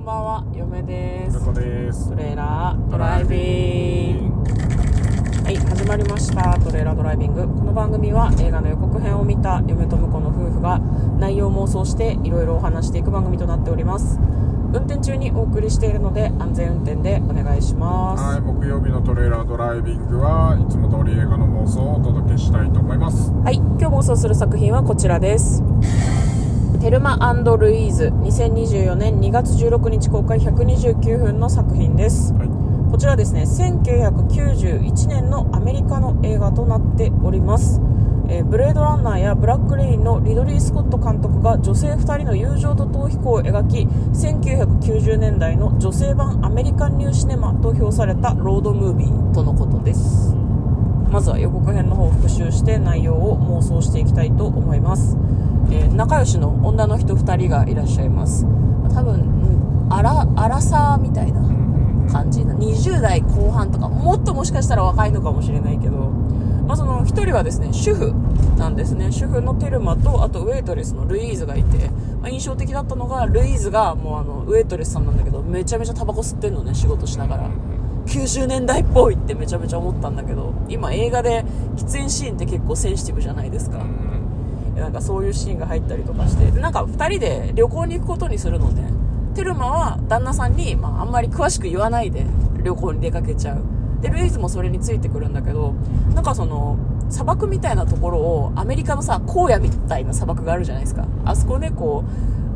んばんは、嫁です。こですトレーラードライビング。はい、始まりました。トレーラードライビング。この番組は映画の予告編を見た嫁と婿の夫婦が内容を妄想していろいろお話していく番組となっております。運転中にお送りしているので安全運転でお願いします。はい木曜日のトレーラードライビングはいつも通り映画の妄想をお届けしたいと思いますはい、今日妄想する作品はこちらです。テルマルイーズ2024年2月16日公開129分の作品です。はいこちらですね、1991年のアメリカの映画となっております。えーブレードランナーやブラックレインのリドリー・スコット監督が女性2人の友情と逃避行を描き1990年代の女性版アメリカンニューシネマと評されたロードムービーとのことです。まずは予告編の方を復習して内容を妄想していきたいと思います、えー仲良しの女の人2人がいらっしゃいます。多分うんアラアラサーみたいな感じな20代後半とかもっともしかしたら若いのかもしれないけど、まあ、その1人はですね主婦なんですね。主婦のテルマとあとウェイトレスのルイーズがいて、まあ印象的だったのがルイーズがもうあのウェイトレスさんなんだけどめちゃめちゃタバコ吸ってんのね仕事しながら。90年代っぽいってめちゃめちゃ思ったんだけど今映画で喫煙シーンって結構センシティブじゃないですか、なんかそういうシーンが入ったりとかしてでなんか2人で旅行に行くことにするのね。テルマは旦那さんに、まあ、あんまり詳しく言わないで旅行に出かけちゃう。でルイーズもそれについてくるんだけどなんかその砂漠みたいなところをアメリカのさ荒野みたいな砂漠があるじゃないですか。あそこでこ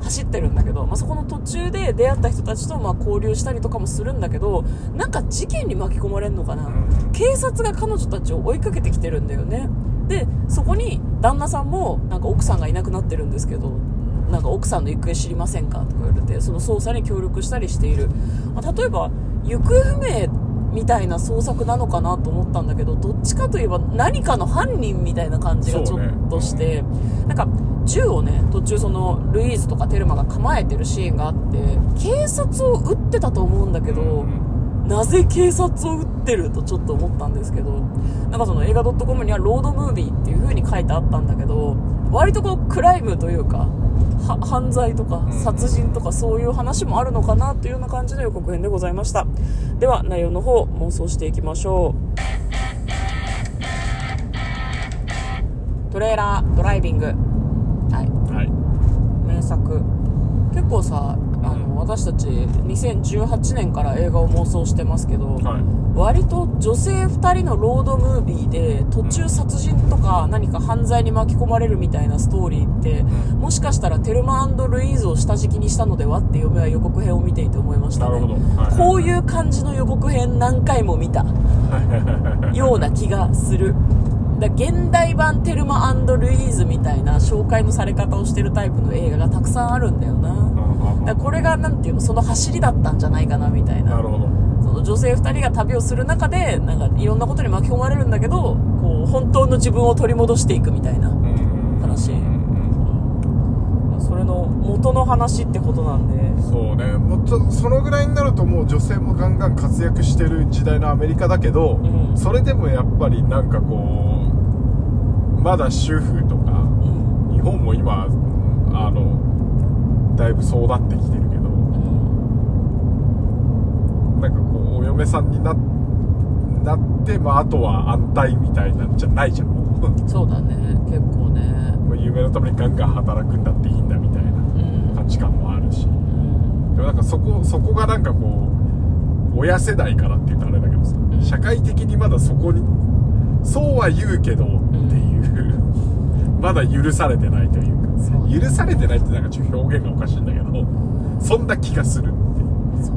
う走ってるんだけど、まあ、そこの途中で出会った人たちとまあ交流したりとかもするんだけどなんか事件に巻き込まれるのかな。警察が彼女たちを追いかけてきてるんだよねでそこに旦那さんもなんか奥さんがいなくなってるんですけどなんか奥さんの行方知りませんかとか言われてその捜査に協力したりしている、まあ例えば行方不明みたいな捜索なのかなと思ったんだけどどっちかといえば何かの犯人みたいな感じがちょっとして、なんか銃をね途中そのルイーズとかテルマが構えてるシーンがあって警察を撃ってたと思うんだけど、なぜ警察を撃ってるとちょっと思ったんですけどなんかその映画 .com にはロードムービーっていう風に書いてあったんだけど割とこうクライムというかは犯罪とかん殺人とかそういう話もあるのかなというような感じの予告編でございました。では内容の方妄想していきましょう。トレーラードライビング。はい。はい。名作。結構さあの私たち2018年から映画を妄想してますけど、はい。割と女性2人のロードムービーで途中殺人とか何か犯罪に巻き込まれるみたいなストーリーって、もしかしたらテルマルイーズを下敷きにしたのではって嫁は予告編を見ていて思いましたね。こういう感じの予告編何回も見た。ような気がするだ現代版テルマルイーズみたいな紹介のされ方をしてるタイプの映画がたくさんあるんだよな。だこれがなんていうのその走りだったんじゃないかなみたいな。なるほど。その女性2人が旅をする中でなんかいろんなことに巻き込まれるんだけどこう本当の自分を取り戻していくみたいな話。それの元の話ってことなんで。そうね。もっとそのぐらいになるともう女性もガンガン活躍してる時代のアメリカだけど、うん。それでもやっぱりなんかこうまだ主婦とかうん。日本も今あのだいぶそうなってきてるけどなんかこうお嫁さんにななって、まあ、あとは安泰みたいなんじゃないじゃん。そうだね。結構ね。夢のためにガンガン働くんだっていいんだみたいなうん。価値観もあるし。うん。でもなんかそこそこがなんかこう親世代からっていうとあれだけどさん。社会的にまだそこにそうは言うけどっていう、まだ許されてないというかそう許されてないってなんかちょっと表現がおかしいんだけどそんな気がするっていう。そう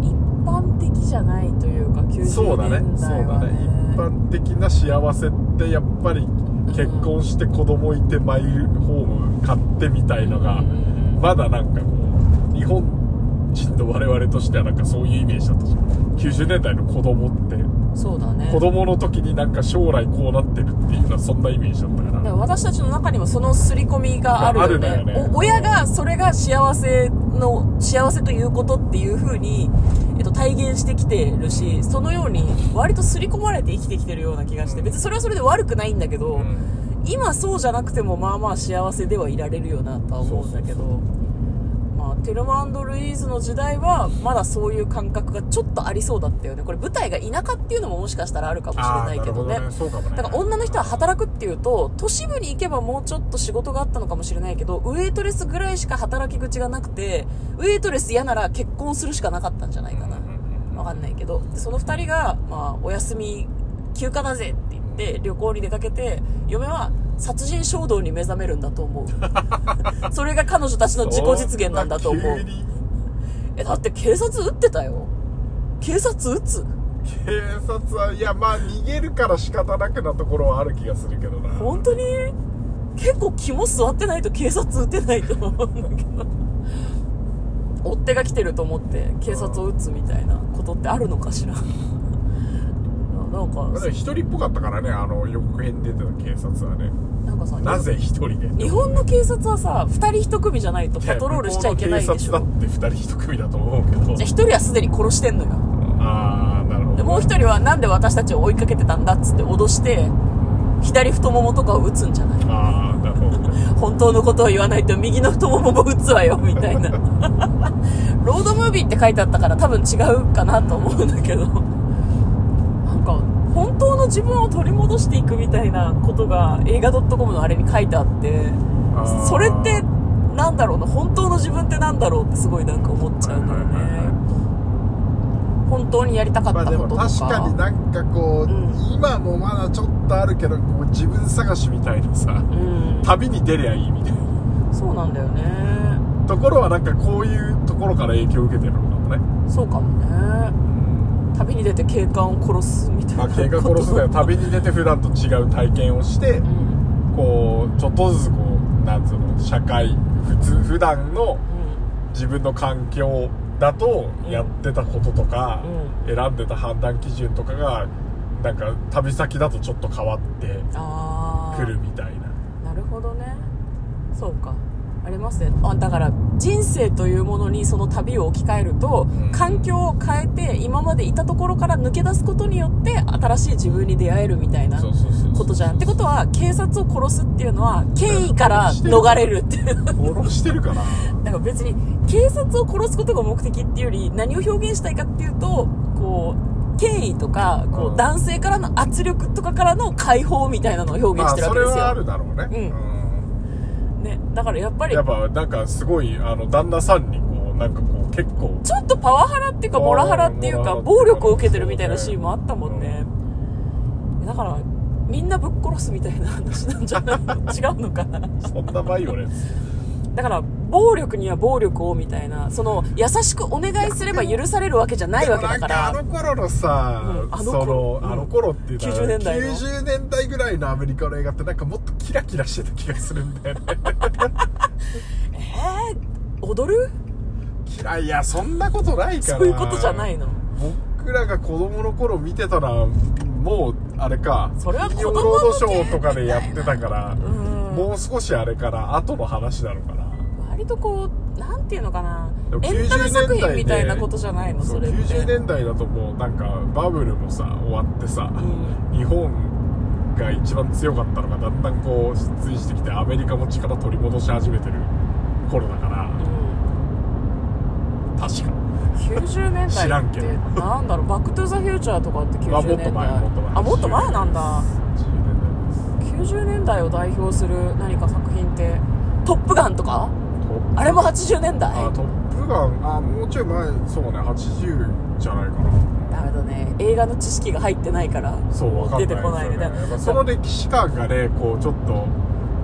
ね。一般的じゃないというか90そうだね。年そうだ代はね。ね。一般的な幸せってやっぱり結婚して子供いてマイホーム買ってみたいのがうん。まだなんかこう日本人の我々としてはなんかそういうイメージだったじゃん。90年代の子供って。そうだね。子供の時になんか将来こうなってるっていうのはそんなイメージだったから。でも私たちの中にもその刷り込みがあるよね。よね。お親がそれが幸せの幸せということっていう風に、えっと、体現してきてるしそのように割と刷り込まれて生きてきてるような気がして別にそれはそれで悪くないんだけど、うん。今そうじゃなくてもまあまあ幸せではいられるよなとは思うんだけどテルマルイーズの時代はまだそういう感覚がちょっとありそうだったよね。これ舞台が田舎っていうのももしかしたらあるかもしれないけどね。ね。だから女の人は働くっていうと都市部に行けばもうちょっと仕事があったのかもしれないけどウェイトレスぐらいしか働き口がなくてウェイトレス嫌なら結婚するしかなかったんじゃないかな。わかんないけど。でその2人が、まあ、お休み休暇だぜって言って旅行に出かけて嫁は殺人衝動に目覚めるんだと思う。それが彼女たちの自己実現なんだと思う。えだって警察撃ってたよ。警察撃つ？警察はいやまあ逃げるから仕方なくなところはある気がするけどな。本当に？結構肝座ってないと警察撃てないと思うんだけど。追っ手が来てると思って警察を撃つみたいなことってあるのかしら？なんか一人っぽかったからねあの予告編に出てた警察はね。なんかさなぜ一人で日本の警察はさ2人1組じゃないとパトロールしちゃいけないんでしょ。警察だって二人一組だと思うけど。じゃあ1人はすでに殺してんのよ。ああなるほどでもう1人はなんで私たちを追いかけてたんだっつって脅して左太ももとかを撃つんじゃない。ああなるほどね。本当のことを言わないと右の太ももも撃つわよみたいな。ロードムービーって書いてあったから多分違うかなと思うんだけどか本当の自分を取り戻していくみたいなことが映画 .com のあれに書いてあってそれってなんだろうな本当の自分ってなんだろうってすごいなんか思っちゃうんだよはいはいはい。ね本当にやりたかったこととか、確かになんかこう、うん。今もまだちょっとあるけどこう自分探しみたいなさうん。旅に出りゃいいみたいな。そうなんだよね。ところはなんかこういうところから影響を受けてるのかもね。そうかもね旅に出て警官を殺すみたいな。まあ警官殺すだよ。旅に出て普段と違う体験をしてうん。こうちょっとずつこうなんつうの社会普通普段のう自分の環境だとやってたこととか、う選んでた判断基準とかがなんか旅先だとちょっと変わってくるみたいな。なるほどね。そうかありますね。あだから人生というものにその旅を置き換えると、うん。環境を変えて今までいたところから抜け出すことによって新しい自分に出会えるみたいなことじゃん。ってことは警察を殺すっていうのは権威から逃れるっていう。殺してるかな？だから別に警察を殺すことが目的っていうより何を表現したいかっていうとこう権威とかこうん。う男性からの圧力とかからの解放みたいなのを表現まあしてるわけですよ、それはあるだろうねね、だからやっぱりやっぱなんかすごいあの旦那さんにこうなんかこう結構ちょっとパワハラっていうかモラハラっていうか暴力を受けてるみたいなシーンもあったもんね。だからみんなぶっ殺すみたいな話なんじゃないの？違うのかな？そんなバイオレンス。だから暴力には暴力をみたいなその優しくお願いすれば許されるわけじゃないわけだから。あの頃のさ、うんあのそ頃あの頃っていうのは90年代の。90年代ぐらいのアメリカの映画ってなんかもっとキラキラしてた気がするんだよね。えー、踊る？キラいやそんなことないからそういうことじゃないの？僕らが子供の頃見てたのはもうあれかそれは金曜ロードショーとかでやってたからうん。もう少しあれから後の話なのかな割とこうなんていうのかなエンタメ作90年代で品みたいなことじゃないのそれって。90年代だともうなんかバブルもさ終わってさ、日本が一番強かったのがだんだんこう失墜してきてアメリカも力取り戻し始めてる頃だから。うん。確か。90年 知らんけど。代ってなんだろうバックトゥザフューチャーとかって90あ年代。もっと前もっと前あもっと前なんだ。10年代です。90年代を代表する何か作品って「トップガン」とかトあれも80年代。あトップガンあもうちょい前そうね80じゃないかな。だけどね。映画の知識が入ってないからそうわかんない出てこないねでねその歴史観がねこうちょっと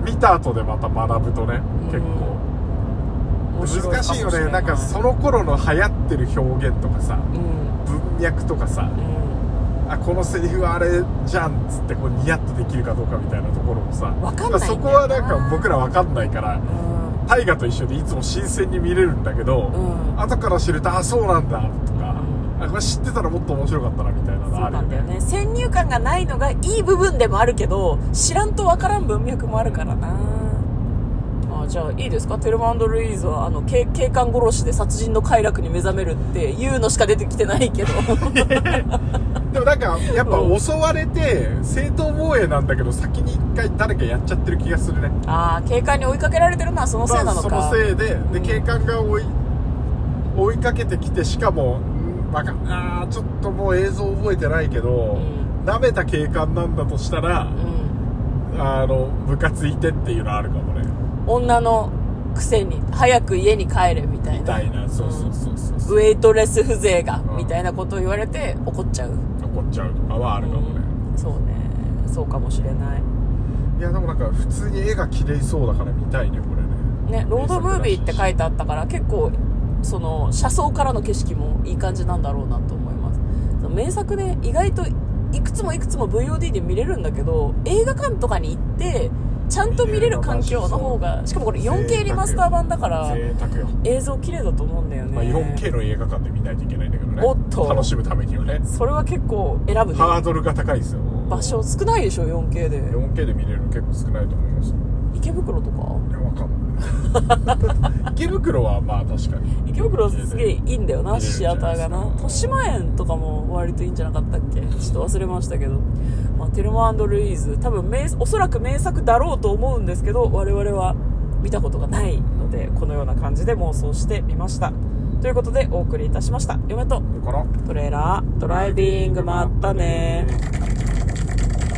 見た後でまた学ぶとね結構。難しいよね。なんかそのの頃の流行ってる表現とかさうん。文脈とかさうん。あこのセリフはあれじゃんっつってこうニヤッとできるかどうかみたいなところもさそこはなんか僕らわかんないからうん大河と一緒でいつも新鮮に見れるんだけど、うん。後から知るとあそうなんだとか、うん。あこれ知ってたらもっと面白かったなみたいなのあるよね。なんだよね。先入観がないのがいい部分でもあるけど知らんとわからん文脈もあるからなあじゃあいいですか？テルマルイーズはあの警警官殺しで殺人の快楽に目覚めるっていうのしか出てきてないけど。でもなんかやっぱ襲われて正当防衛なんだけど先に一回誰かやっちゃってる気がするね。ああ警官に追いかけられてるのはそのせいなのか、まあそのせいで。でうん。警官が追いかけてきてしかもんわかあーちょっともう映像覚えてないけど、うん。舐めた警官なんだとしたら、うん。あのムカついてっていうのあるかもね女のくせに早く家に帰れみたいな。みたいな。そうそうそうそうそう。ウェイトレス風情が、うん。みたいなことを言われて怒っちゃう、怒っちゃうとかはあるかもね、うんそうね。そうかもしれない。いやでもなんか普通に絵が綺麗そうだから見たいねこれね。ねロードムービーって書いてあったから結構その車窓からの景色もいい感じなんだろうなと思います。その名作ね意外といくつもいくつも VOD で見れるんだけど映画館とかに行ってちゃんと見れる環境の方がしかもこれ 4K リマスター版だから映像綺麗だと思うんだよね、まあ、4K の映画館で見ないといけないんだけどね。おっと。楽しむためにはね。それは結構選ぶね。ハードルが高いですよ。場所少ないでしょ 4K で。4K で見れるの結構少ないと思います。よ池袋とか？いやわかんない。池袋はまあ確かに。池袋すげえいいんだよなシアターがな。豊島園とかも割といいんじゃなかったっけ？ちょっと忘れましたけど、まあ、テルマルイーズ。多分名おそらく名作だろうと思うんですけど我々は見たことがないのでこのような感じで妄想してみました。ということでお送りいたしました。嫁とトレーラードライビングまったね